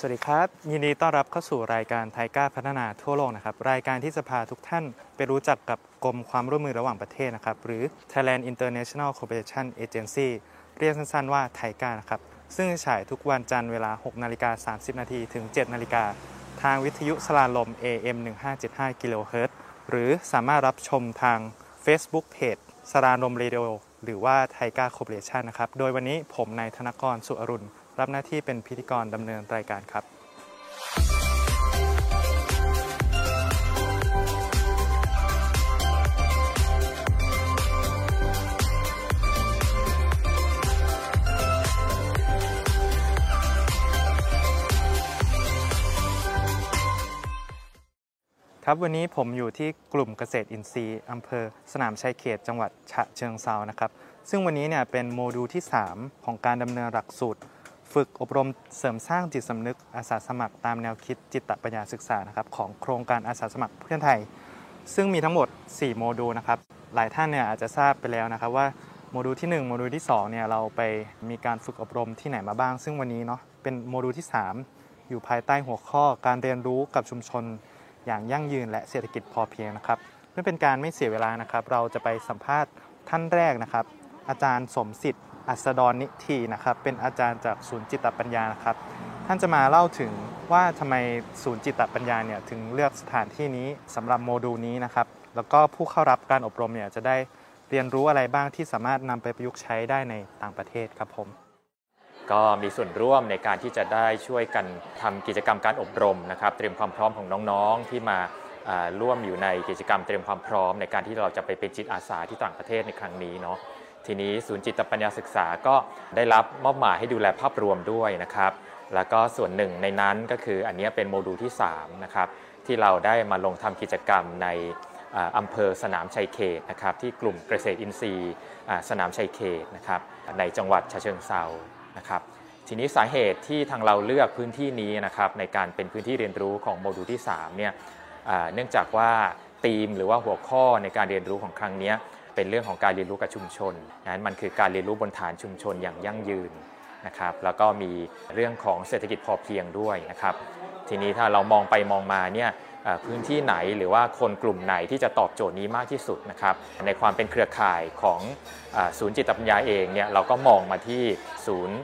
สวัสดีครับ ยินดีต้อนรับเข้าสู่รายการ TICA พัฒนาทั่วโลกนะครับ รายการที่จะพาทุกท่านไปรู้จักกับกรมความร่วมมือระหว่างประเทศนะครับ หรือ Thailand International Cooperation Agency เรียกสั้นๆว่า TICA นะครับ ซึ่งฉายทุกวันจันทร์เวลา 6 นาฬิกา 30 นาทีถึง 7 นาฬิกา ทางวิทยุสราญรมย์ AM 1575กิโลเฮิรตซ์หรือสามารถรับชมทาง Facebook Page สราญรมเรดิโอหรือว่า TICA Cooperation นะครับ โดยวันนี้ผมนายธนกรสุอรุณ รับหน้าที่เป็นพิธีกรดำเนินรายการครับครับวันนี้ผมอยู่ที่กลุ่มเกษตรอินทรีย์อำเภอสนามชัยเขตจังหวัดฉะเชิงเซานะครับ ซึ่งวันนี้เนี่ยเป็นโมดูลที่ 3 ของการดำเนินหลักสูตร ฝึกอบรมเสริมสร้างจิตสำนึกอาสาสมัคร ตามแนวคิดจิตตปัญญาศึกษานะครับของโครงการอาสาสมัครเพื่อนไทย ซึ่งมีทั้งหมด 4 โมดูลนะครับ หลายท่านเนี่ยอาจจะทราบไปแล้วนะครับว่าโมดูลที่ 1 โมดูลที่2เนี่ยเราไปมีการฝึกอบรมที่ไหนมาบ้าง ซึ่งวันนี้เนาะเป็นโมดูลที่ 3 อยู่ภายใต้หัวข้อการเรียนรู้กับชุมชน อย่างยั่งยืนและเศรษฐกิจพอเพียงนะครับเพื่อเป็นการไม่เสียเวลานะครับ เราจะไปสัมภาษณ์ท่านแรกนะครับ อาจารย์สมสิทธิ์ อัสดรนิธีนะครับ เป็นอาจารย์จากศูนย์จิตปัญญานะครับ ท่านจะมาเล่าถึงว่าทำไมศูนย์จิตปัญญาเนี่ยถึงเลือกสถานที่นี้สำหรับโมดูลนี้นะครับ แล้วก็ผู้เข้ารับการอบรมเนี่ยจะได้เรียนรู้อะไรบ้างที่สามารถนำไปประยุกต์ใช้ได้ในต่างประเทศครับผมก็มีส่วนร่วมในการที่จะได้ช่วยกันทำกิจกรรมการอบรมนะครับ เตรียมความพร้อมของน้องๆที่มาร่วมอยู่ในกิจกรรมเตรียมความพร้อมในการที่เราจะไปเป็นจิตอาสาที่ต่างประเทศในครั้งนี้เนาะ ทีนี้ศูนย์จิตตปัญญาศึกษาก็ได้รับมอบหมายให้ดูแลภาพรวมด้วยนะครับ แล้วก็ส่วนหนึ่งในนั้นก็คืออันนี้เป็นโมดูลที่3นะครับที่เราได้มาลงทำกิจกรรมในอำเภอสนามชัยเขตนะครับที่กลุ่มเกษตรอินทรีย์สนามชัยเขตนะครับในจังหวัดฉะเชิงเซานะครับทีนี้สาเหตุที่ทางเราเลือกพื้นที่นี้นะครับในการเป็นพื้นที่เรียนรู้ของโมดูลที่3เนี่ยเนื่องจากว่าธีมหรือว่าหัวข้อในการเรียนรู้ของครั้งนี้ เป็นเรื่องของการเรียนรู้กับชุมชนนั้นมันคือการเรียนรู้บนฐานชุมชนอย่างยั่งยืนนะครับ แล้วก็มีเรื่องของเศรษฐกิจพอเพียงด้วยนะครับ ทีนี้ถ้าเรามองไปมองมาเนี่ยพื้นที่ไหนหรือว่าคนกลุ่มไหนที่จะตอบโจทย์นี้มากที่สุดนะครับ ในความเป็นเครือข่ายของศูนย์จิตปัญญาเองเนี่ยเราก็มองมาที่ศูนย์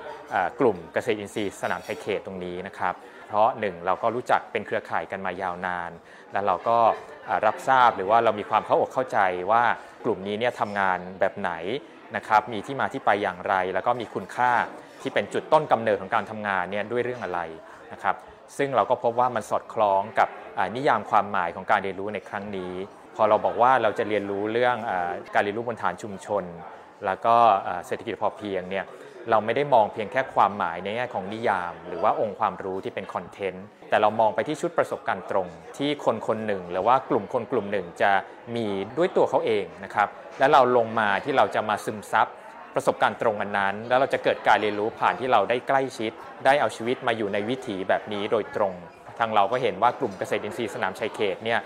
กลุ่มเกษตรอินทรีย์สนามชัยเขตตรงนี้นะครับ เพราะหนึ่งเราก็รู้จักเป็นเครือข่ายกันมายาวนาน แล้วเราก็รับทราบหรือว่าเรามีความเข้าอกเข้าใจว่ากลุ่มนี้เนี่ยทำงานแบบไหนนะครับมีที่มาที่ไปอย่างไร แล้วก็มีคุณค่าที่เป็นจุดต้นกำเนิดของการทำงานเนี่ยด้วยเรื่องอะไรนะครับซึ่งเราก็พบว่ามันสอดคล้องกับนิยามความหมายของการเรียนรู้ในครั้งนี้ พอเราบอกว่าเราจะเรียนรู้เรื่องอการเรียนรู้บนฐานชุมชน แล้วก็เศรษฐกิจพอเพียงเนี่ย เราไม่ได้มองเพียงแค่ความหมายในแง่ของนิยาม หรือว่าองค์ความรู้ที่เป็นคอนเทนต์แต่เรามองไปที่ชุดประสบการณ์ตรง ที่คนคนหนึ่ง หรือว่ากลุ่มคนกลุ่มหนึ่งจะมีด้วยตัวเขาเองนะครับและเราลงมาที่เราจะมาซึมซับประสบการณ์ตรงกันนั้น แล้วเราจะเกิดการเรียนรู้ผ่านที่เราได้ใกล้ชิด ได้เอาชีวิตมาอยู่ในวิถีแบบนี้โดยตรง ทางเราก็เห็นว่ากลุ่มเกษตรอินทรีย์สนามชัยเขตเนี่ย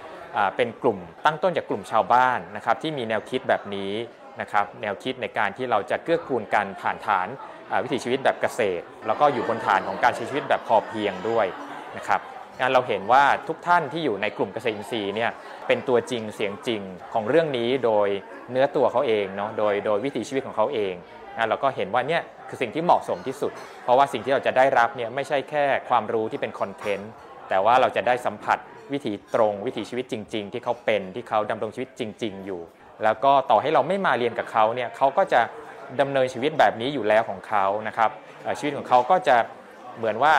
เป็นกลุ่มตั้งต้นจากกลุ่มชาวบ้านนะครับที่มีแนวคิดแบบนี้ นะครับแนวคิดในการที่เราจะเกื้อกูลกันผ่านฐานวิถีชีวิตแบบเกษตร แล้วก็อยู่บนฐานของการใช้ชีวิตแบบพอเพียงด้วยนะครับงานเราเห็นว่าทุกท่านที่อยู่ในกลุ่มเกษตรอินทรีย์เนี่ยเป็นตัวจริงเสียงจริงของเรื่องนี้โดยเนื้อตัวเขาเองเนาะโดยโดยวิถีชีวิตของเขาเองนะเราก็เห็นว่าเนี่ยคือสิ่งที่เหมาะสมที่สุด เพราะว่าสิ่งที่เราจะได้รับเนี่ยไม่ใช่แค่ความรู้ที่เป็นคอนเทนต์แต่ว่าเราจะได้สัมผัสวิถีตรงวิถีชีวิตจริง ๆ ที่เขาเป็นที่เขาดำรงชีวิตจริง ๆ อยู่ แล้วก็ต่อให้เราไม่มาเรียนกับเขาเนี่ยเขาก็จะดำเนินชีวิตแบบนี้อยู่แล้วของเขานะครับชีวิตของเขาก็จะเหมือนว่า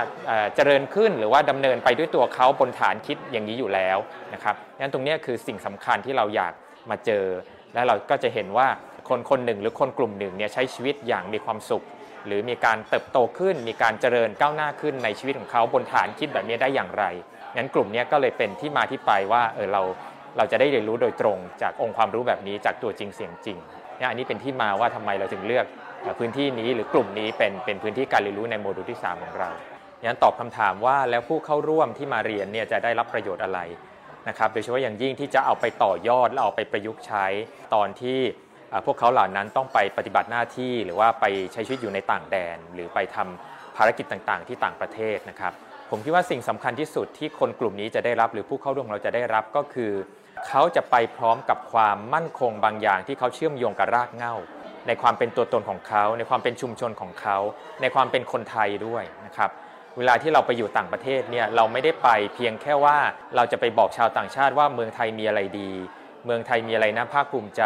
เจริญขึ้นหรือว่าดำเนินไปด้วยตัวเขาบนฐานคิดอย่างนี้อยู่แล้วนะครับงั้นตรงนี้คือสิ่งสำคัญที่เราอยากมาเจอ และเราก็จะเห็นว่าคนคนหนึ่งหรือคนกลุ่มหนึ่งเนี่ยใช้ชีวิตอย่างมีความสุข หรือมีการเติบโตขึ้น มีการเจริญก้าวหน้าขึ้นในชีวิตของเขาบนฐานคิดแบบนี้ได้อย่างไรงั้นกลุ่มเนี้ยก็เลยเป็นที่มาที่ไปว่าเออเรา เราจะได้เรียนรู้โดยตรงจากองค์ความรู้แบบนี้จากตัวจริงเสียงจริงเนี่ยอันนี้เป็นที่มาว่าทำไมเราถึงเลือกพื้นที่นี้หรือกลุ่มนี้เป็นเป็นพื้นที่การเรียนรู้ในโมดูลที่ 3 ของเรางั้นตอบคำถามว่าแล้วผู้เข้าร่วมที่มาเรียนเนี่ยจะได้รับประโยชน์อะไรนะครับโดยเฉพาะอย่างยิ่งที่จะเอาไปต่อยอดและเอาไปประยุกต์ใช้ตอนที่พวกเขาเหล่านั้นต้องไปปฏิบัติหน้าที่หรือว่าไปใช้ชีวิตอยู่ในต่างแดน หรือไปทำภารกิจต่างๆ ที่ต่างประเทศนะครับผมคิดว่าสิ่งสำคัญที่สุดที่คนกลุ่มนี้จะได้รับหรือผู้เข้าร่วมเราจะได้รับก็คือ เขาจะไปพร้อมกับความมั่นคงบางอย่างที่เขาเชื่อมโยงกับรากเหง้า ในความเป็นตัวตนของเขา ในความเป็นชุมชนของเขา ในความเป็นคนไทยด้วยนะครับเวลาที่เราไปอยู่ต่างประเทศเนี่ยเราไม่ได้ไปเพียงแค่ว่าเราจะไปบอกชาวต่างชาติว่าเมืองไทยมีอะไรดี เมืองไทยมีอะไรน่าภาคภูมิใจ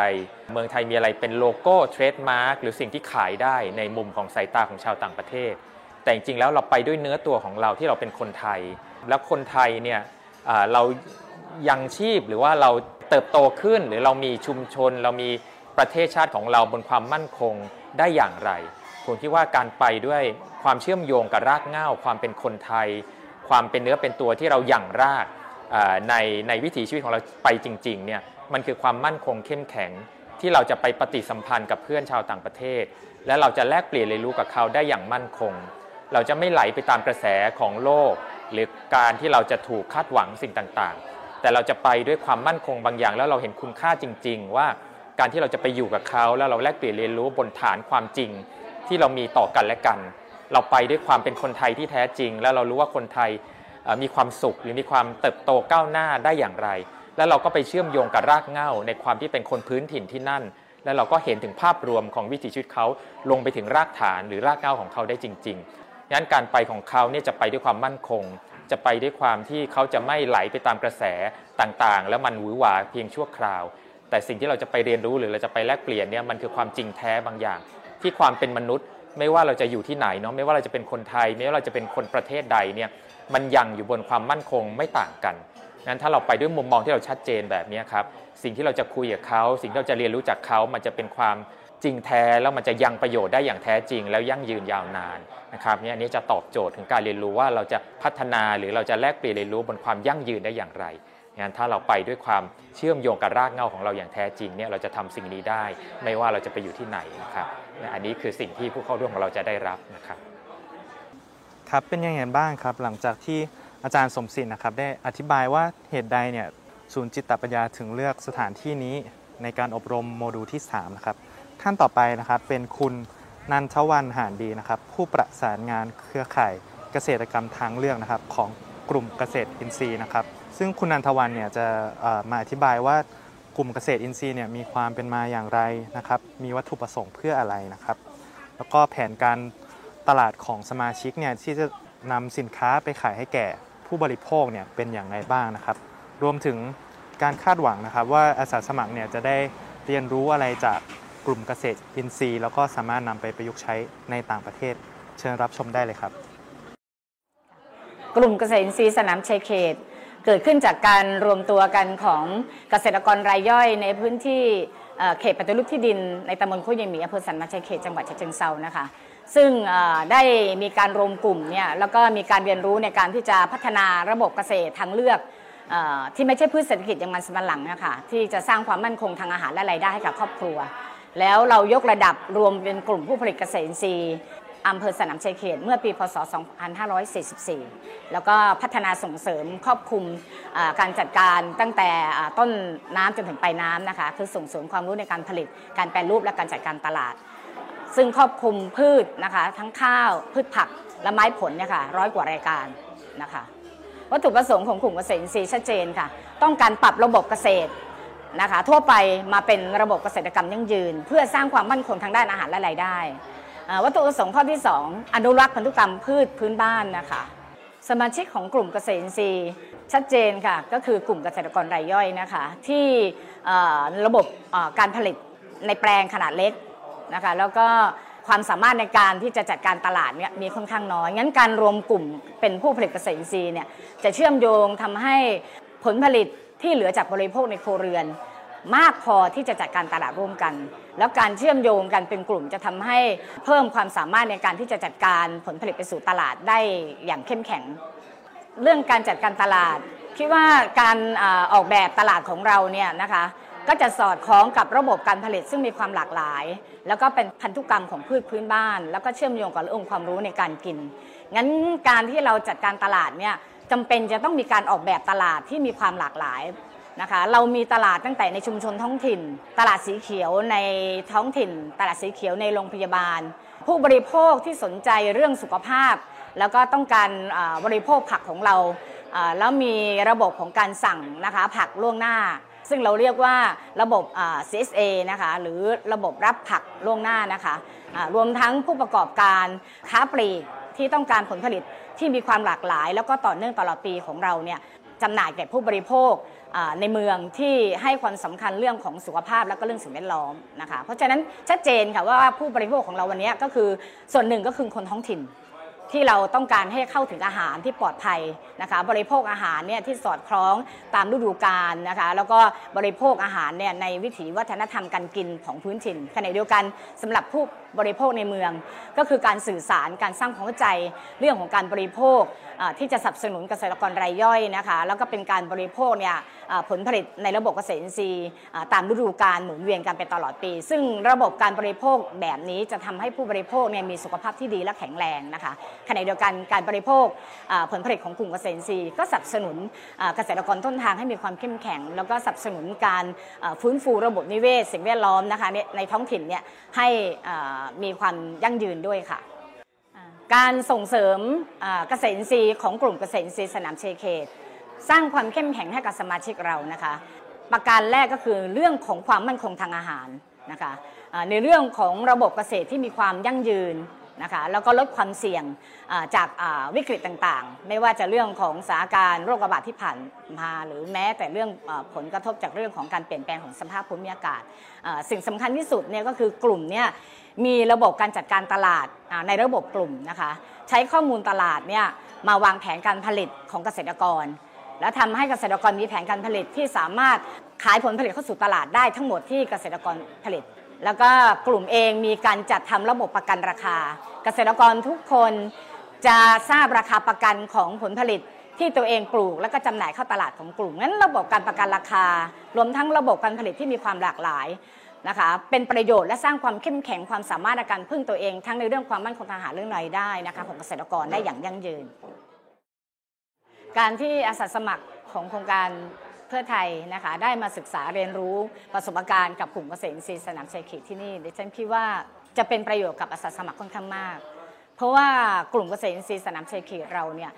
เมืองไทยมีอะไรเป็นโลโก้ trademark หรือสิ่งที่ขายได้ในมุมของสายตาของชาวต่างประเทศ แต่จริงๆแล้วเราไปด้วยเนื้อตัวของเราที่เราเป็นคนไทย แล้วคนไทยเนี่ยเรา ยังชีพหรือว่าเราเติบโตขึ้น หรือเรามีชุมชน เรามีประเทศชาติของเราบนความมั่นคงได้อย่างไร ผมคิดว่าการไปด้วยความเชื่อมโยงกับรากเหง้าความเป็นคนไทย ความเป็นเนื้อเป็นตัวที่เราหยั่งรากในในวิถีชีวิตของเราไปจริงๆเนี่ยมันคือความมั่นคงเข้มแข็งที่เราจะไปปฏิสัมพันธ์กับเพื่อนชาวต่างประเทศ และเราจะแลกเปลี่ยนเรียนรู้กับเขาได้อย่างมั่นคง เราจะไม่ไหลไปตามกระแสของโลก หรือการที่เราจะถูกคาดหวังสิ่งต่างๆ แต่เราจะไปด้วยความมั่นคงบางอย่าง แล้วเราเห็นคุณค่าจริง ๆ ว่าการที่เราจะไปอยู่กับเขาแล้วเราแลกเปลี่ยนเรียนรู้บนฐานความจริง ที่เรามีต่อกันและกัน เราไปด้วยความเป็นคนไทยที่แท้จริง แล้วเรารู้ว่าคนไทยมีความสุขหรือมีความเติบโตก้าวหน้าได้อย่างไร แล้วเราก็ไปเชื่อมโยงกับรากเหง้าในความที่เป็นคนพื้นถิ่นที่นั่น แล้วเราก็เห็นถึงภาพรวมของวิถีชีวิตเขาลงไปถึงรากฐานหรือรากเหง้าของเขาได้จริงๆงั้นการไปของเขาเนี่ยจะไปด้วยความมั่นคง จะไปด้วยความที่เขาจะไม่ไหลไปตามกระแสต่างๆ แล้วมันหวือหวาเพียงชั่วคราว แต่สิ่งที่เราจะไปเรียนรู้หรือเราจะไปแลกเปลี่ยนเนี่ยมันคือความจริงแท้บางอย่าง ที่ความเป็นมนุษย์ ไม่ว่าเราจะอยู่ที่ไหนเนาะไม่ว่าเราจะเป็นคนไทย ไม่ว่าเราจะเป็นคนประเทศใดเนี่ยมันยังอยู่บนความมั่นคงไม่ต่างกัน งั้นถ้าเราไปด้วยมุมมองที่เราชัดเจนแบบนี้ครับสิ่งที่เราจะคุยกับเขาสิ่งที่เราจะเรียนรู้จากเขามันจะเป็นความจริงแท้แล้วมันจะยังประโยชน์ได้อย่างแท้จริง แล้วยั่งยืนยาวนานนะครับเนี่อันนี้จะตอบโจทย์ถึงการเรียนรู้ว่าเราจะพัฒนาหรือเราจะแลกเปลี่ยนเรียนรู้บนความยั่งยืนได้อย่างไรงั้นถ้าเราไปด้วยความเชื่อมโยงกับรากเหง้าของเราอย่างแท้จริงเนี่ยเราจะทำสิ่งนี้ได้ ไม่ว่าเราจะไปอยู่ที่ไหนนะครับอันนี้คือสิ่งที่ผู้เข้าร่วมของเราจะได้รับนะครับ ครับเป็นยังไงบ้างครับหลังจากที่ อาจารย์สมศิลป์นะครับได้อธิบายว่าเหตุใดเนี่ยศูนย์จิตปัญญาถึงเลือกสถานที่นี้ในการอบรมโมดูลที่3นะครับท่านต่อไปนะครับเป็นคุณนันทวันหานดีนะครับ ผู้ประสานงานเครือข่ายเกษตรกรรมทางเลือกนะครับของกลุ่มเกษตรอินทรีย์นะครับ ซึ่งคุณนันทวันเนี่ยจะมาอธิบายว่ากลุ่มเกษตรอินทรีย์เนี่ยมีความเป็นมาอย่างไรนะครับ มีวัตถุประสงค์เพื่ออะไรนะครับ แล้วก็แผนการตลาดของสมาชิกเนี่ยที่จะนำสินค้าไปขายให้แก่ ผู้บริโภคเนี่ยเป็นอย่างไรบ้างนะครับ รวมถึงการคาดหวังนะครับ ว่าอาสาสมัครเนี่ยจะได้เรียนรู้อะไรจากกลุ่มเกษตรอินทรีย์ แล้วก็สามารถนำไปประยุกต์ใช้ในต่างประเทศ เชิญรับชมได้เลยครับ กลุ่มเกษตรอินทรีย์สนามชัยเขต เกิดขึ้นจากการรวมตัวกันของเกษตรกรรายย่อยในพื้นที่เขตปฏิรูปที่ดินในตำบลคุยมีอำเภอสันมาชัยเขตจังหวัดฉะเชิงเซานะคะ ซึ่งได้มีการรวมกลุ่มเนี่ยแล้วก็มีการเรียนรู้ในการที่จะพัฒนาระบบเกษตรทางเลือกที่ไม่ใช่พืชเศรษฐกิจอย่างมันสำปะหลังนะคะที่จะสร้างความมั่นคงทางอาหารและรายได้ให้กับครอบครัว แล้วเรายกระดับรวมเป็นกลุ่มผู้ผลิตเกษตรอินทรีย์อำเภอสนามชัยเขตเมื่อปีพศ 2544 แล้วก็พัฒนาส่งเสริมครอบคลุมการจัดการตั้งแต่ต้นน้ำจนถึงปลายน้ำนะคะ คือส่งเสริมความรู้ในการผลิต การแปรรูปและการจัดการตลาด ซึ่งครอบคลุมพืชนะคะทั้งข้าวพืชผักและไม้ผลเนี่ยค่ะร้อยกว่ารายการนะคะวัตถุประสงค์ของกลุ่มเกษตรอินทรีย์ชัดเจนค่ะ ต้องการปรับระบบเกษตรนะคะทั่วไปมาเป็นระบบเกษตรกรรมยั่งยืน เพื่อสร้างความมั่นคงทางด้านอาหารและรายได้ วัตถุประสงค์ข้อที่ 2 อนุรักษ์พันธุกรรมพืชพื้นบ้านนะคะสมาชิกของกลุ่มเกษตรอินทรีย์ชัดเจนค่ะก็คือกลุ่มเกษตรกรรายย่อยนะคะที่ระบบการผลิตในแปลงขนาดเล็ก นะคะแล้วก็ความสามารถในการที่จะจัดการตลาดเนี่ยมีค่อนข้างน้อย งั้นการรวมกลุ่มเป็นผู้ผลิตเกษตรอินทรีย์เนี่ยจะเชื่อมโยงทำให้ผลผลิตที่เหลือจากบริโภคในครัวเรือน มากพอที่จะจัดการตลาดร่วมกัน แล้วการเชื่อมโยงกันเป็นกลุ่มจะทำให้เพิ่มความสามารถในการที่จะจัดการผลผลิตไปสู่ตลาดได้อย่างเข้มแข็ง เรื่องการจัดการตลาดคิดว่าการออกแบบตลาดของเราเนี่ยนะคะ ก็จะสอดคล้องกับระบบการผลิตซึ่งมีความหลากหลาย แล้วก็เป็นพันธุกรรมของพืชพื้นบ้าน แล้วก็เชื่อมโยงกับองค์ความรู้ในการกิน งั้นการที่เราจัดการตลาดเนี่ยจำเป็นจะต้องมีการออกแบบตลาดที่มีความหลากหลายนะคะเรามีตลาดตั้งแต่ในชุมชนท้องถิ่น ตลาดสีเขียวในท้องถิ่น ตลาดสีเขียวในโรงพยาบาล ผู้บริโภคที่สนใจเรื่องสุขภาพ แล้วก็ต้องการบริโภคผักของเราแล้วมีระบบของการสั่งนะคะผักล่วงหน้า ซึ่งเราเรียกว่าระบบ CSA นะคะหรือระบบรับผักล่วงหน้านะคะรวมทั้งผู้ประกอบการค้าปลีกที่ต้องการผลผลิตที่มีความหลากหลาย แล้วก็ต่อเนื่องตลอดปีของเราเนี่ยจำหน่ายแก่ผู้บริโภคในเมืองที่ให้ความสำคัญเรื่องของสุขภาพและก็เรื่องสิ่งแวดล้อมนะคะเพราะฉะนั้นชัดเจนค่ะว่าผู้บริโภคของเราวันนี้ก็คือส่วนหนึ่งก็คือคนท้องถิ่น ที่เราต้องการให้เข้าถึงอาหารที่ปลอดภัยนะคะ บริโภคอาหารเนี่ยที่สอดคล้องตามฤดูกาลนะคะ แล้วก็บริโภคอาหารเนี่ยในวิถีวัฒนธรรมการกินของพื้นถิ่นขณะเดียวกันสำหรับผู้ บริโภคในเมือง ก็คือการสื่อสารการสร้างความเข้าใจเรื่องของการบริโภคที่จะสนับสนุนเกษตรกรรายย่อยนะคะแล้วก็เป็นการบริโภคเนี่ยผลผลิตในระบบเกษตรอินทรีย์ตามฤดูกาลหมุนเวียนกันไปตลอดปี ซึ่งระบบการบริโภคแบบนี้จะทำให้ผู้บริโภคเนี่ยมีสุขภาพที่ดีและแข็งแรงนะคะขณะเดียวกันการบริโภคผลผลิตของกลุ่มเกษตรอินทรีย์ก็สนับสนุนเกษตรกรต้นทางให้มีความเข้มแข็ง แล้วก็สนับสนุนการฟื้นฟูระบบนิเวศสิ่งแวดล้อมนะคะในท้องถิ่นเนี่ยให้มีความยั่งยืนด้วยค่ะ การส่งเสริมเกษตรอินทรีย์ของกลุ่มเกษตรอินทรีย์สนามเชเขต สร้างความเข้มแข็งให้กับสมาชิกเรานะคะ ประการแรกก็คือเรื่องของความมั่นคงทางอาหารนะคะในเรื่องของระบบเกษตรที่มีความยั่งยืน นะคะแล้วก็ลดความเสี่ยงจากวิกฤตต่างๆ ไม่ว่าจะเรื่องของสถานการณ์โรคระบาดที่ผ่านมาหรือแม้แต่เรื่องผลกระทบจากเรื่องของการเปลี่ยนแปลงของสภาพภูมิอากาศ สิ่งสำคัญที่สุดเนี่ยก็คือกลุ่มเนี่ยมีระบบการจัดการตลาดในระบบกลุ่มนะคะใช้ข้อมูลตลาดเนี่ยมาวางแผนการผลิตของเกษตรกร และทำให้เกษตรกรมีแผนการผลิตที่สามารถขายผลผลิตเข้าสู่ตลาดได้ทั้งหมดที่เกษตรกรผลิต แล้วก็กลุ่มเองมีการจัดทำระบบประกันราคา เกษตรกรทุกคนจะทราบราคาประกันของผลผลิตที่ตัวเองปลูกแล้วก็จำหน่ายเข้าตลาดของกลุ่มงั้นระบบการประกันราคา รวมทั้งระบบการผลิตที่มีความหลากหลายนะคะเป็นประโยชน์และสร้างความเข้มแข็งความสามารถในการพึ่งตัวเอง ทั้งในเรื่องความมั่นคงทางอาหารเรื่องรายได้นะคะของเกษตรกรได้อย่างยั่งยืน การที่อาสาสมัครของโครงการ พื่อไทยนะคะได้มาศึกษาเรียนรู้ประสบการณ์กับกลุ่มเกษตรอินทรีย์สนามชัยเขตที่นี่ดิฉันคิดว่าจะเป็นประโยชน์กับอาสาสมัครค่อนข้างมาก เพราะว่ากลุ่มเกษตรอินทรีย์สนามชัยเขตเราเนี่ย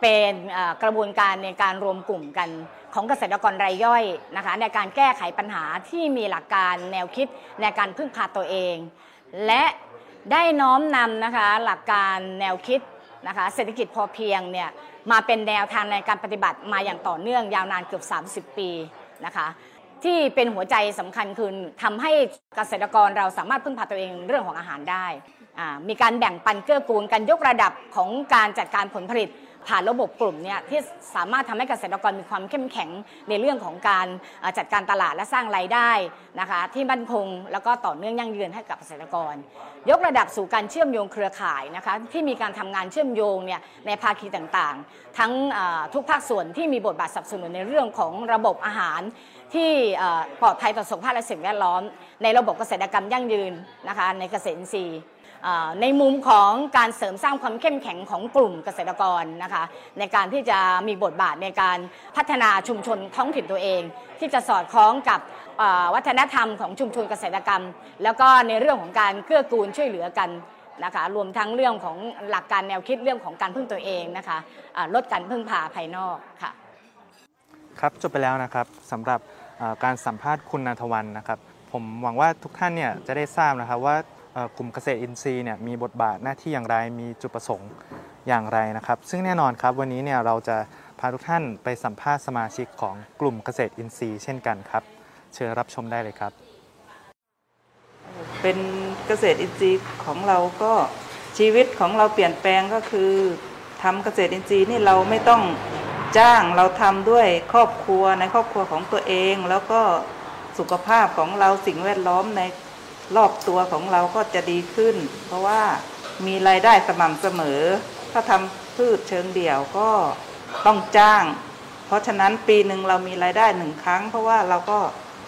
เป็นกระบวนการในการรวมกลุ่มกันของเกษตรกรรายย่อยนะคะในการแก้ไขปัญหาที่มีหลักการแนวคิดในการพึ่งพาตัวเอง และได้น้อมนำนะคะหลักการแนวคิดนะคะเศรษฐกิจพอเพียงเนี่ย มาเป็นแนวทางในการปฏิบัติมาอย่างต่อเนื่องยาวนานเกือบ 30 ปีนะคะที่เป็นหัวใจสำคัญคือทำให้เกษตรกรเราสามารถพึ่งพาตัวเองเรื่องของอาหารได้ มีการแบ่งปันเกื้อกูลกันยกระดับของการจัดการผลผลิต ผ่านระบบกลุ่มเนี่ยที่สามารถทำให้เกษตรกรมีความเข้มแข็งในเรื่องของการจัดการตลาดและสร้างรายได้นะคะที่มั่นคงแล้วก็ต่อเนื่องยั่งยืนให้กับเกษตรกร ยกระดับสู่การเชื่อมโยงเครือข่ายนะคะที่มีการทำงานเชื่อมโยงเนี่ยในภาคีต่างๆ ทั้งทุกภาคส่วนที่มีบทบาทสนับสนุนในเรื่องของระบบอาหารที่ปลอดภัยต่อสุขภาพและสิ่งแวดล้อม ในระบบเกษตรกรรมยั่งยืนนะคะในเกษตรอินทรีย์ ในมุมของการเสริมสร้างความเข้มแข็งของกลุ่มเกษตรกรนะคะในการที่จะมีบทบาทในการพัฒนาชุมชนท้องถิ่นตัวเอง ที่จะสอดคล้องกับวัฒนธรรมของชุมชนเกษตรกรรม แล้วก็ในเรื่องของการเกื้อกูลช่วยเหลือกันนะคะรวมทั้งเรื่องของหลักการแนวคิดเรื่องของการพึ่งตัวเองนะคะลดการพึ่งพาภายนอกค่ะครับจบไปแล้วนะครับสำหรับการสัมภาษณ์คุณนันทวันนะครับ ผมหวังว่าทุกท่านเนี่ยจะได้ทราบนะครับว่า กลุ่มเกษตรอินทรีย์เนี่ยมีบทบาทหน้าที่อย่างไรมีจุดประสงค์อย่างไรนะครับ ซึ่งแน่นอนครับวันนี้เนี่ยเราจะพาทุกท่านไปสัมภาษณ์สมาชิกของกลุ่มเกษตรอินทรีย์เช่นกันครับ เชิญรับชมได้เลยครับ เป็นเกษตรอินทรีย์ของเราก็ชีวิตของเราเปลี่ยนแปลงก็คือทำเกษตรอินทรีย์นี่เราไม่ต้องจ้างเราทำด้วยครอบครัวในครอบครัวของตัวเอง แล้วก็สุขภาพของเราสิ่งแวดล้อมใน รอบตัวของเราก็จะดีขึ้น เพราะว่ามีรายได้สม่ำเสมอ ถ้าทำพืชเชิงเดี่ยวก็ต้องจ้าง เพราะฉะนั้นปีหนึ่งเรามีรายได้หนึ่งครั้ง เพราะว่าเราก็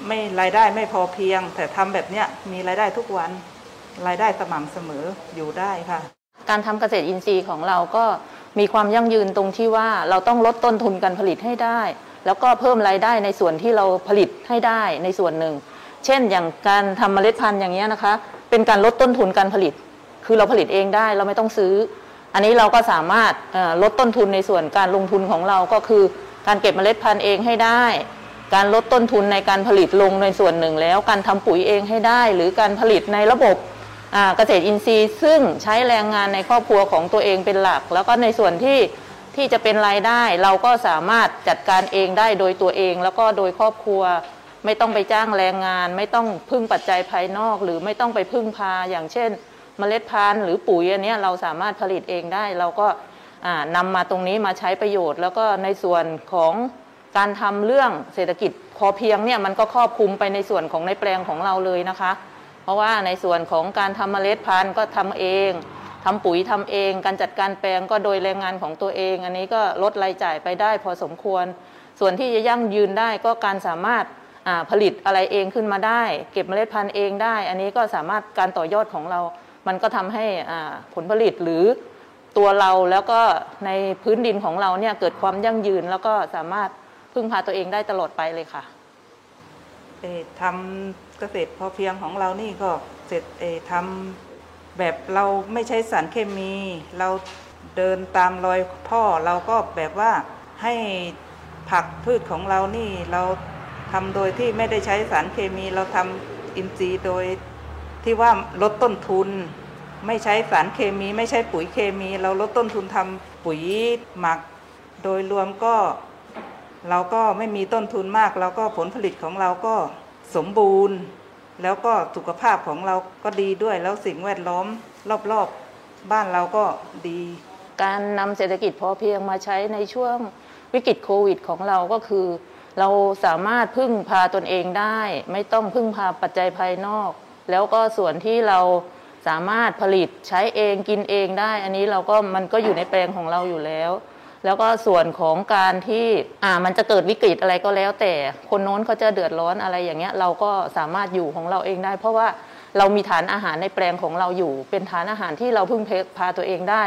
ไม่รายได้ไม่พอเพียง แต่ทำแบบเนี้ยมีรายได้ทุกวัน รายได้สม่ำเสมออยู่ได้ค่ะ การทำเกษตรอินทรีย์ของเราก็มีความยั่งยืนตรงที่ว่าเราต้องลดต้นทุนการผลิตให้ได้ แล้วก็เพิ่มรายได้ในส่วนที่เราผลิตให้ได้ในส่วนหนึ่ง เช่นอย่างการทำเมล็ดพันธุ์อย่างนี้นะคะ เป็นการลดต้นทุนการผลิต คือเราผลิตเองได้เราไม่ต้องซื้อ อันนี้เราก็สามารถลดต้นทุนในส่วนการลงทุนของเราก็คือ การเก็บเมล็ดพันธุ์เองให้ได้ การลดต้นทุนในการผลิตลงในส่วนหนึ่งแล้ว การทำปุ๋ยเองให้ได้ หรือการผลิตในระบบเกษตรอินทรีย์ ซึ่งใช้แรงงานในครอบครัวของตัวเองเป็นหลัก แล้วก็ในส่วนที่ที่จะเป็นรายได้ เราก็สามารถจัดการเองได้โดยตัวเอง แล้วก็โดยครอบครัว ไม่ต้องไปจ้างแรงงาน ไม่ต้องพึ่งปัจจัยภายนอก หรือไม่ต้องไปพึ่งพาอย่างเช่น เมล็ดพันธุ์หรือปุ๋ยอันนี้เราสามารถผลิตเองได้ เราก็นำมาตรงนี้มาใช้ประโยชน์ แล้วก็ในส่วนของการทำเรื่องเศรษฐกิจพอเพียงเนี่ยมันก็ครอบคลุมไปในส่วนของในแปลงของเราเลยนะคะ เพราะว่าในส่วนของการทำเมล็ดพันธุ์ก็ทำเองทำปุ๋ยทำเอง การจัดการแปลงก็โดยแรงงานของตัวเอง อันนี้ก็ลดรายจ่ายไปได้พอสมควร ส่วนที่จะยั่งยืนได้ก็การสามารถ ผลิตอะไรเองขึ้นมาได้ เก็บเมล็ดพันธุ์เองได้ อันนี้ก็สามารถการต่อยอดของเรา มันก็ทำให้ผลผลิตหรือตัวเราแล้วก็ในพื้นดินของเราเนี่ยเกิดความยั่งยืน แล้วก็สามารถพึ่งพาตัวเองได้ตลอดไปเลยค่ะทำเกษตรพอเพียงของเรานี่ก็เสร็จทำแบบเราไม่ใช้สารเคมี เราเดินตามรอยพ่อเราก็แบบว่าให้ผักพืชของเรานี่เรา ทำโดยที่ไม่ได้ใช้สารเคมีเราทำอินทรีย์โดยที่ว่าลดต้นทุน ไม่ใช้สารเคมีไม่ใช้ปุ๋ยเคมี เราลดต้นทุนทำปุ๋ยหมัก โดยรวมก็ เราก็ไม่มีต้นทุนมากเราก็ผลผลิตของเราก็สมบูรณ์ แล้วก็สุขภาพของเราก็ดีด้วยแล้วสิ่งแวดล้อมรอบๆบ้านเราก็ดี การนำเศรษฐกิจพอเพียงมาใช้ในช่วงวิกฤตโควิดของเราก็คือ เราสามารถพึ่งพาตนเองได้ ไม่ต้องพึ่งพาปัจจัยภายนอก แล้วก็ส่วนที่เราสามารถผลิตใช้เองกินเองได้ อันนี้เราก็มันก็อยู่ในแปลงของเราอยู่แล้ว แล้วก็ส่วนของการที่อ่ามันจะเกิดวิกฤตอะไรก็แล้ว แต่คนโน้นเขาจะเดือดร้อนอะไรอย่างเงี้ย เราก็สามารถอยู่ของเราเองได้ เพราะว่าเรามีฐานอาหารในแปลงของเราอยู่ เป็นฐานอาหารที่เราพึ่งพาตัวเองได้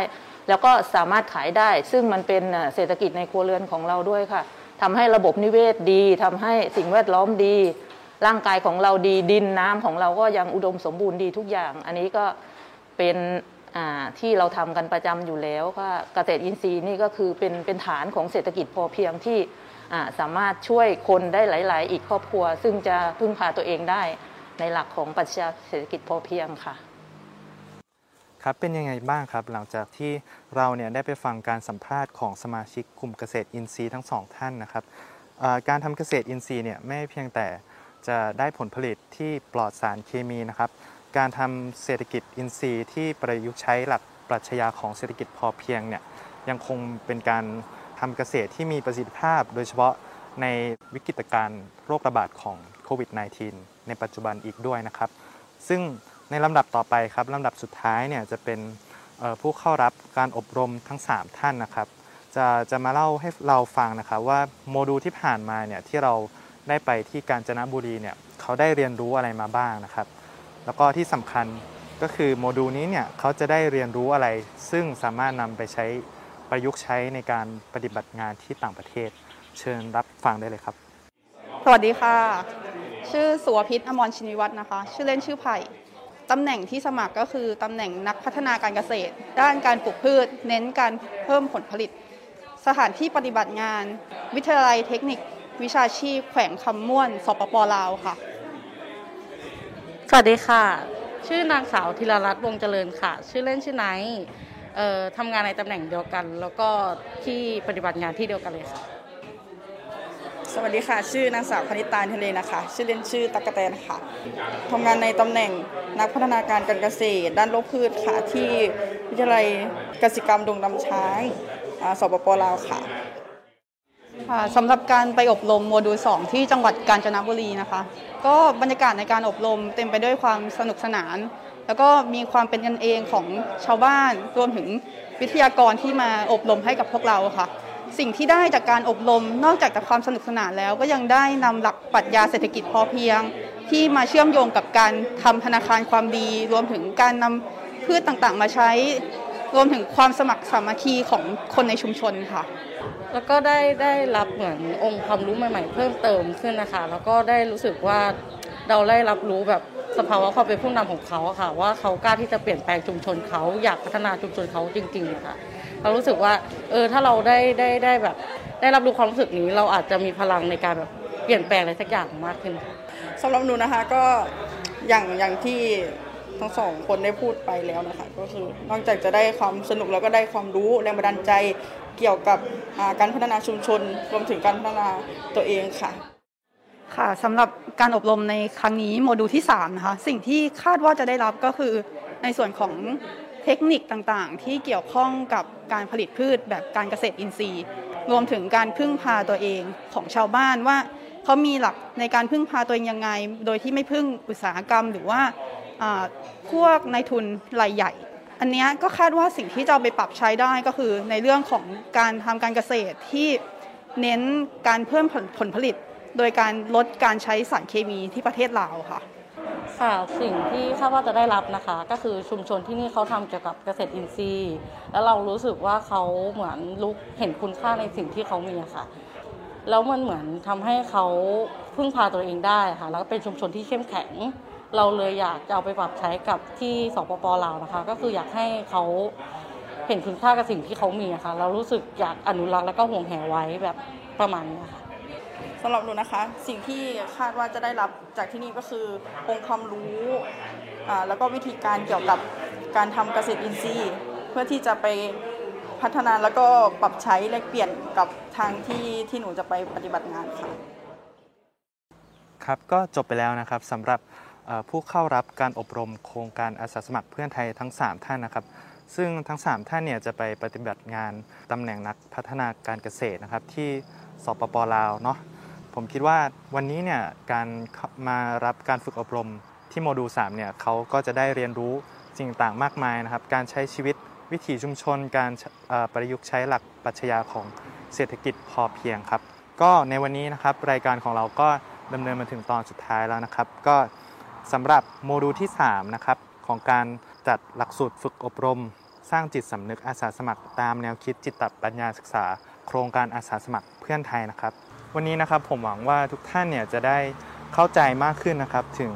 แล้วก็สามารถขายได้ ซึ่งมันเป็นเศรษฐกิจในครัวเรือนของเราด้วยค่ะ ทำให้ระบบนิเวศดีทำให้สิ่งแวดล้อมดี ร่างกายของเราดีดินน้ำของเราก็ยังอุดมสมบูรณ์ดีทุกอย่าง อันนี้ก็เป็นที่เราทำกันประจำอยู่แล้วว่าเกษตรอินทรีย์นี่ก็คือเป็นเป็นฐานของเศรษฐกิจพอเพียงที่สามารถช่วยคนได้หลาย ๆ อีกครอบครัว ซึ่งจะพึ่งพาตัวเองได้ในหลักของปรัชญาเศรษฐกิจพอเพียงค่ะ ครับเป็นยังไงบ้างครับ หลังจากที่เราเนี่ยได้ไปฟังการสัมภาษณ์ของสมาชิกกลุ่มเกษตรอินทรีย์ทั้งสองท่านนะครับการทำเกษตรอินทรีย์เนี่ยไม่เพียงแต่จะได้ผลผลิตที่ปลอดสารเคมีนะครับ การทำเศรษฐกิจอินทรีย์ที่ประยุกต์ใช้หลักปรัชญาของเศรษฐกิจพอเพียงเนี่ยยังคงเป็นการทำเกษตรที่มีประสิทธิภาพ โดยเฉพาะในวิกฤตการณ์โรคระบาดของโควิด -19 ในปัจจุบันอีกด้วยนะครับ ซึ่ง ในลำดับต่อไปครับลำดับสุดท้ายเนี่ยจะเป็นผู้เข้ารับการอบรมทั้ง 3 ท่านนะครับ จะจะมาเล่าให้เราฟังนะครับว่าโมดูลที่ผ่านมาเนี่ยที่เราได้ไปที่กาญจนบุรีเนี่ยเขาได้เรียนรู้อะไรมาบ้างนะครับ แล้วก็ที่สำคัญก็คือโมดูลนี้เนี่ยเขาจะได้เรียนรู้อะไร ซึ่งสามารถนำไปใช้ประยุกต์ใช้ในการปฏิบัติงานที่ต่างประเทศ เชิญรับฟังได้เลยครับ สวัสดีค่ะ ชื่อสุวพิษอมรชินิวัฒน์นะคะ ชื่อเล่นชื่อไผ่ ตำแหน่งที่สมัครก็คือตำแหน่งนักพัฒนาการเกษตร ด้านการปลูกพืช เน้นการเพิ่มผลผลิต สถานที่ปฏิบัติงาน วิทยาลัยเทคนิค วิชาชีพ แขวงคำม่วน สปปลาวค่ะ สวัสดีค่ะ ชื่อนางสาวธีรรัตน์วงเจริญค่ะ ชื่อเล่นชื่อไนท์ทำงานในตำแหน่งเดียวกัน แล้วก็ที่ปฏิบัติงานที่เดียวกันเลยค่ะ สวัสดีค่ะ ชื่อนางสาวคณิตาทะเลนะคะ ชื่อเล่นชื่อตักกะแตนค่ะทำงานในตำแหน่งนักพัฒนาการการเกษตร ด้านโรคพืชค่ะ ที่วิทยาลัยเกษตรกรรมดงดำช้างสปปลาวค่ะสำหรับการไปอบรมโมดูล 2 ที่จังหวัดกาญจนบุรีนะคะ ก็บรรยากาศในการอบรมเต็มไปด้วยความสนุกสนาน แล้วก็มีความเป็นกันเองของชาวบ้านรวมถึงวิทยากรที่มาอบรมให้กับพวกเราค่ะ สิ่งที่ได้จากการอบรมนอกจากจากความสนุกสนานแล้ว ก็ยังได้นำหลักปรัชญาเศรษฐกิจพอเพียง ที่มาเชื่อมโยงกับการทำธนาคารความดี รวมถึงการนำพืชต่างๆ มาใช้ รวมถึงความสมัครสามัคคีของคนในชุมชนค่ะ แล้วก็ได้ได้รับเหมือนองค์ความรู้ใหม่ ๆ เพิ่มเติมขึ้นนะคะ แล้วก็ได้รู้สึกว่าเราได้รับรู้แบบสภาวะความเป็นผู้นำของเขาค่ะ ว่าเขากล้าที่จะเปลี่ยนแปลงชุมชนเขาอยากพัฒนาชุมชนเขาจริงๆค่ะ เรารู้สึกว่าเออถ้าเราได้ได้ได้แบบ ได้รับรู้ความรู้สึกนี้ เราอาจจะมีพลังในการแบบเปลี่ยนแปลงอะไรสักอย่างมากขึ้นสำหรับหนูนะคะก็อย่างอย่างที่ทั้งสองคนได้พูดไปแล้วนะคะก็คือนอกจากจะได้ความสนุกแล้วก็ได้ความรู้แรงบันดาลใจเกี่ยวกับอ่าการพัฒนาชุมชน รวมถึงการพัฒนาตัวเองค่ะ ค่ะสำหรับการอบรมในครั้งนี้โมดูลที่3นะคะสิ่งที่คาดว่าจะได้รับก็คือในส่วนของ เทคนิคต่างๆ ที่เกี่ยวข้องกับการผลิตพืชแบบการเกษตรอินทรีย์ รวมถึงการพึ่งพาตัวเองของชาวบ้านว่าเขามีหลักในการพึ่งพาตัวเองยังไง โดยที่ไม่พึ่งอุตสาหกรรม หรือว่าพวกนายทุนรายใหญ่ อันนี้ก็คาดว่าสิ่งที่จะไปปรับใช้ได้ก็คือในเรื่องของการทำการเกษตรที่เน้นการเพิ่มผลผลผลิต โดยการลดการใช้สารเคมีที่ประเทศลาวค่ะ ค่ะสิ่งที่คาดว่าจะได้รับนะคะ ก็คือชุมชนที่นี่เขาทำเกี่ยวกับเกษตรอินทรีย์ แล้วเรารู้สึกว่าเขาเหมือนลุกเห็นคุณค่าในสิ่งที่เขามีค่ะ แล้วมันเหมือนทำให้เขาพึ่งพาตัวเองได้ค่ะ แล้วก็เป็นชุมชนที่เข้มแข็ง เราเลยอยากจะเอาไปปรับใช้กับที่สปปลาวนะคะ ก็คืออยากให้เขาเห็นคุณค่ากับสิ่งที่เขามีค่ะ เรารู้สึกอยากอนุรักษ์แล้วก็ห่วงแหไว้แบบประมาณนี้ค่ะำหรับหนูนะคะ สิ่งที่คาดว่าจะได้รับจากที่นี่ก็คือองค์ความรู้อ่าแล้วก็วิธีการเกี่ยวกับการทำเกษตรอินทรีย์ เพื่อที่จะไปพัฒนาแล้วก็ปรับใช้แลกเปลี่ยนกับทางที่ที่หนูจะไปปฏิบัติงานค่ะครับก็จบไปแล้วนะครับสำหรับผู้เข้ารับการอบรมโครงการอาสาสมัครเพื่อนไทยทั้ง 3 ท่านนะครับ ซึ่งทั้ง 3 ท่านเนี่ยจะไปปฏิบัติงานตำแหน่งนักพัฒนาการเกษตรนะครับที่สปปลาวเนาะ ผมคิดว่าวันนี้เนี่ยการมารับการฝึกอบรมที่โมดูล3เนี่ยเขาก็จะได้เรียนรู้สิ่งต่างมากมายนะครับ การใช้ชีวิตวิถีชุมชน การประยุกต์ใช้หลักปรัชญาของเศรษฐกิจพอเพียงครับ ก็ในวันนี้นะครับรายการของเราก็ดำเนินมาถึงตอนสุดท้ายแล้วนะครับ ก็สำหรับโมดูลที่3นะครับของการจัดหลักสูตรฝึกอบรม สร้างจิตสำนึกอาสาสมัครตามแนวคิดจิตปัญญาศึกษา โครงการอาสาสมัครเพื่อนไทยนะครับ วันนี้นะครับผมหวังว่าทุกท่านเนี่ยจะได้เข้าใจมากขึ้นนะครับ ถึง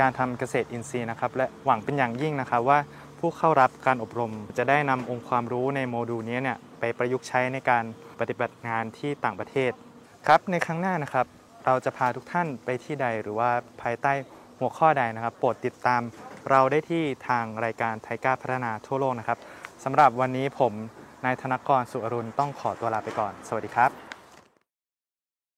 การทำเกษตรอินทรีย์นะครับ และหวังเป็นอย่างยิ่งนะครับว่าผู้เข้ารับการอบรม จะได้นำองค์ความรู้ในโมดูลนี้เนี่ยไปประยุกต์ใช้ในการปฏิบัติงานที่ต่างประเทศครับในครั้งหน้านะครับ เราจะพาทุกท่านไปที่ใดหรือว่าภายใต้หัวข้อใดนะครับ โปรดติดตามเราได้ที่ทางรายการไทก้าพัฒนาทั่วโลกนะครับสำหรับวันนี้ผมนายธนกรสุอรุณต้องขอตัวลาไปก่อน สวัสดีครับ